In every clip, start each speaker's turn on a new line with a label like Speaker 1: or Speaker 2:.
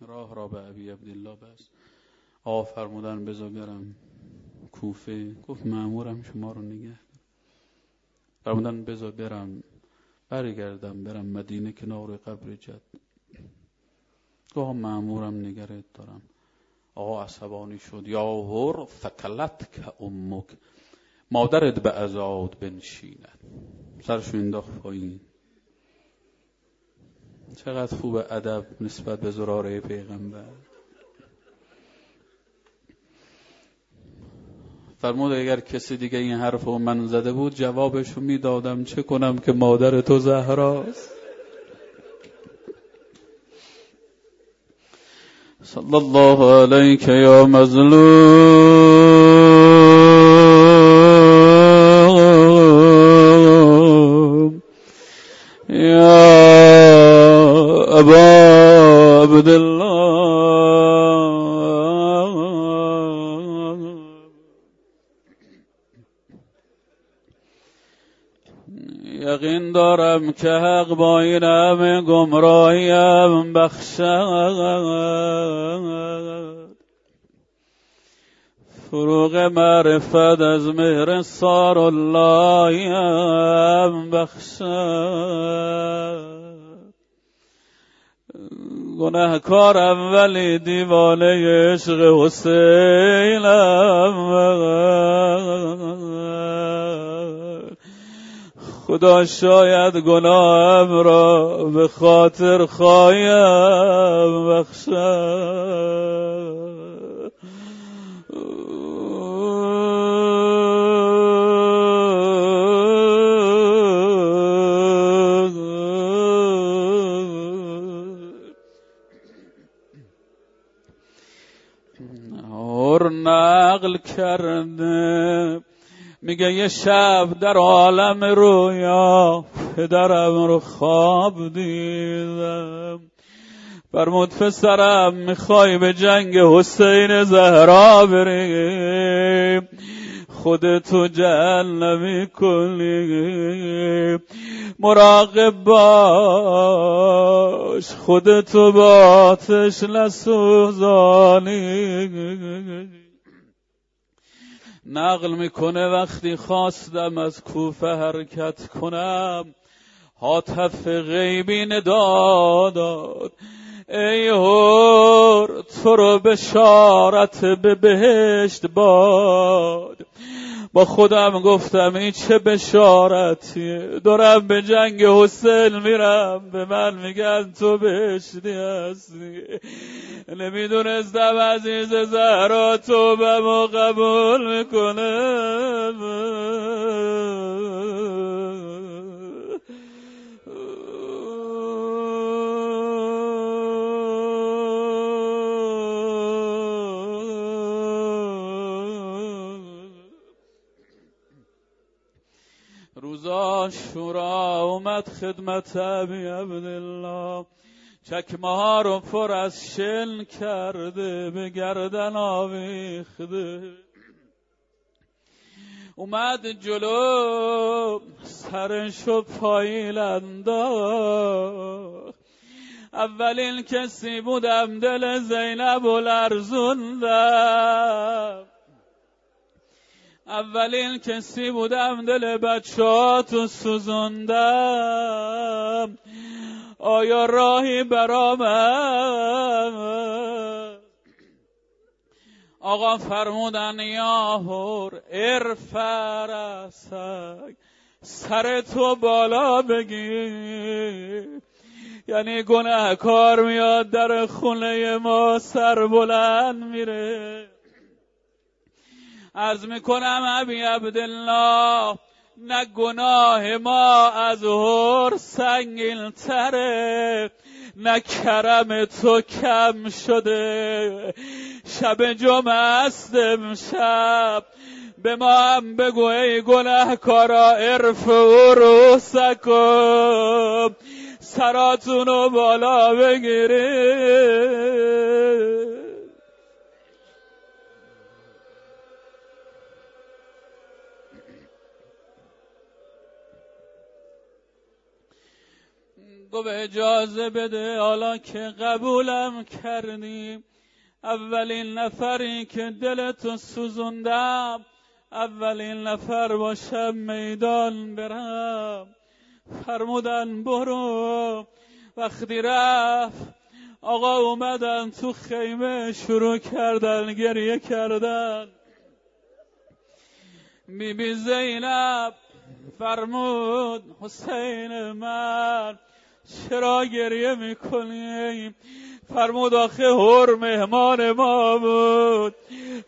Speaker 1: راه را به ابی عبدالله بس آقا فرمودن بذار برم کوفه. گفت معمورم شما رو نگه فرمودن بذار برم برگردم برم مدینه کنار قبر جد. گاه معمورم نگرت دارم. آقا عصبانی شد. یا هر فکلت که امک. مادرت به ازاد بنشیند. سرشو انداخت پایین. چقدر خوب ادب نسبت به زراره پیغمبر. فرمود اگر کسی دیگه این حرف رو من زده بود جوابش رو می‌دادم چه کنم که مادر تو زهراست صلی الله علیک یا مظلوم یا ابا یقین دارم که حق با این همه گمراهیم بخشد. فروغ معرفت از مهر سار اللهیم بخشد. گناهکارم ولی دیوانه عشق حسینم خدا شاید گناهم را به خاطر خواهیم بخشد. نقل کرده. میگه یه شب در عالم رویا پدرم رو خواب دیدم. فرمود پسرم می‌خوای به جنگ حسین زهرا بری؟ خودتو جهنمی کنی. مراقب باش خودتو با آتش نسوزانی. نقل می‌کنه وقتی خواستم از کوفه حرکت کنم حاطف غیبی نداداد ای هور تو رو بشارت به بهشت باد. با خودم گفتم این چه بشارتیه دارم به جنگ حسین میرم به من میگن تو بهشتی هستی. نمی‌دونستم عزیز زهرا تو به ما قبول می‌کنه. روزا شورا اومد خدمت ابی عبدالله. چکمه ها رو پر از شن کرده به گردن آویخته. اومد جلو سرشو پایین انداخت. اولین کسی بودم دل زینب و لرزوندم. اولین کسی بودم دل بچهاتو سوزوندم. آیا راهی برام آقا فرمودن یا هور ارفرسک سر تو بالا بگیر یعنی گناهکار میاد در خونه ما سر بلند میره. از می‌کنم ابی عبدالله نه گناه ما از هر سنگین تره نه کرم تو کم شده. شب جمعه است امشب به ما هم بگو ای گناهکارا عرف و روسکم سراتونو بالا بگیرید گفت اجازه بده حالا که قبولم کردیم اولین نفری که دلتو سوزوندم اولین نفر باشم میدان برم. فرمودن برو. وقتی رفت آقا اومدن تو خیمه شروع کردن گریه کردن. بی بی زینب فرمود حسین من چرا گریه می‌کنی؟ فرمود آخه هر مهمان ما بود.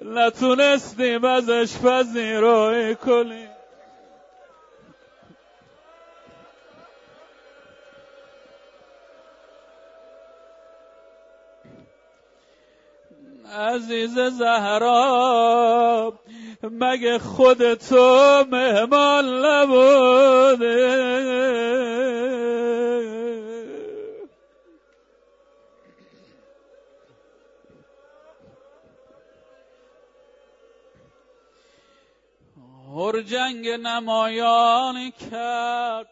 Speaker 1: نتونستیم ازش پذیرایی کنیم عزیز زهرا مگه خودتو مهمان نبوده هر جنگ نمایان کرد.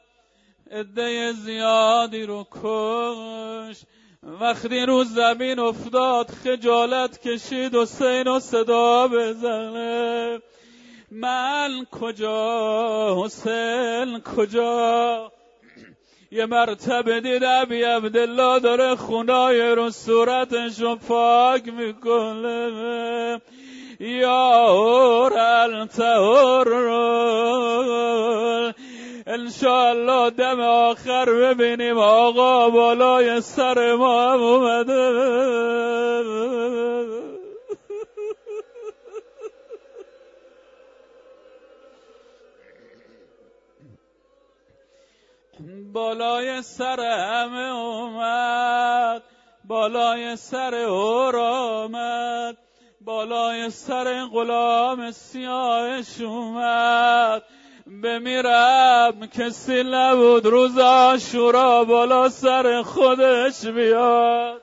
Speaker 1: عده زیادی رو کش وقتی رو زمین افتاد خجالت کشید و سین و صدا بزنه. من کجا؟ حسین کجا؟ یه مرتبه دید ابی عبدالله داره خونای رو صورتش رو پاک می‌کنه. یا التهر انشاءالله دم آخر ببینیم. آقا بالای سر ما هم اومده. بالای سر همه اومد. بالای سر اور آمد. بالای سر غلام سیاهش اومد. بمیرم کسی نبود روز آشورا بالا سر خودش بیاد.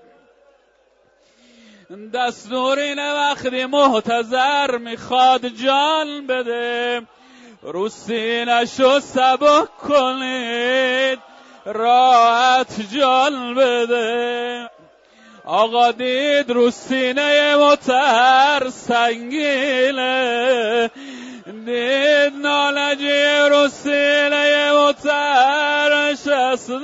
Speaker 1: دستور اینه وقتی محتظر می‌خواد جان بده. رو سینشو سبک کنید راحت جان بده. آقا دید رو سینه متر سنگینه. دید نالجی رو سینه متر شسته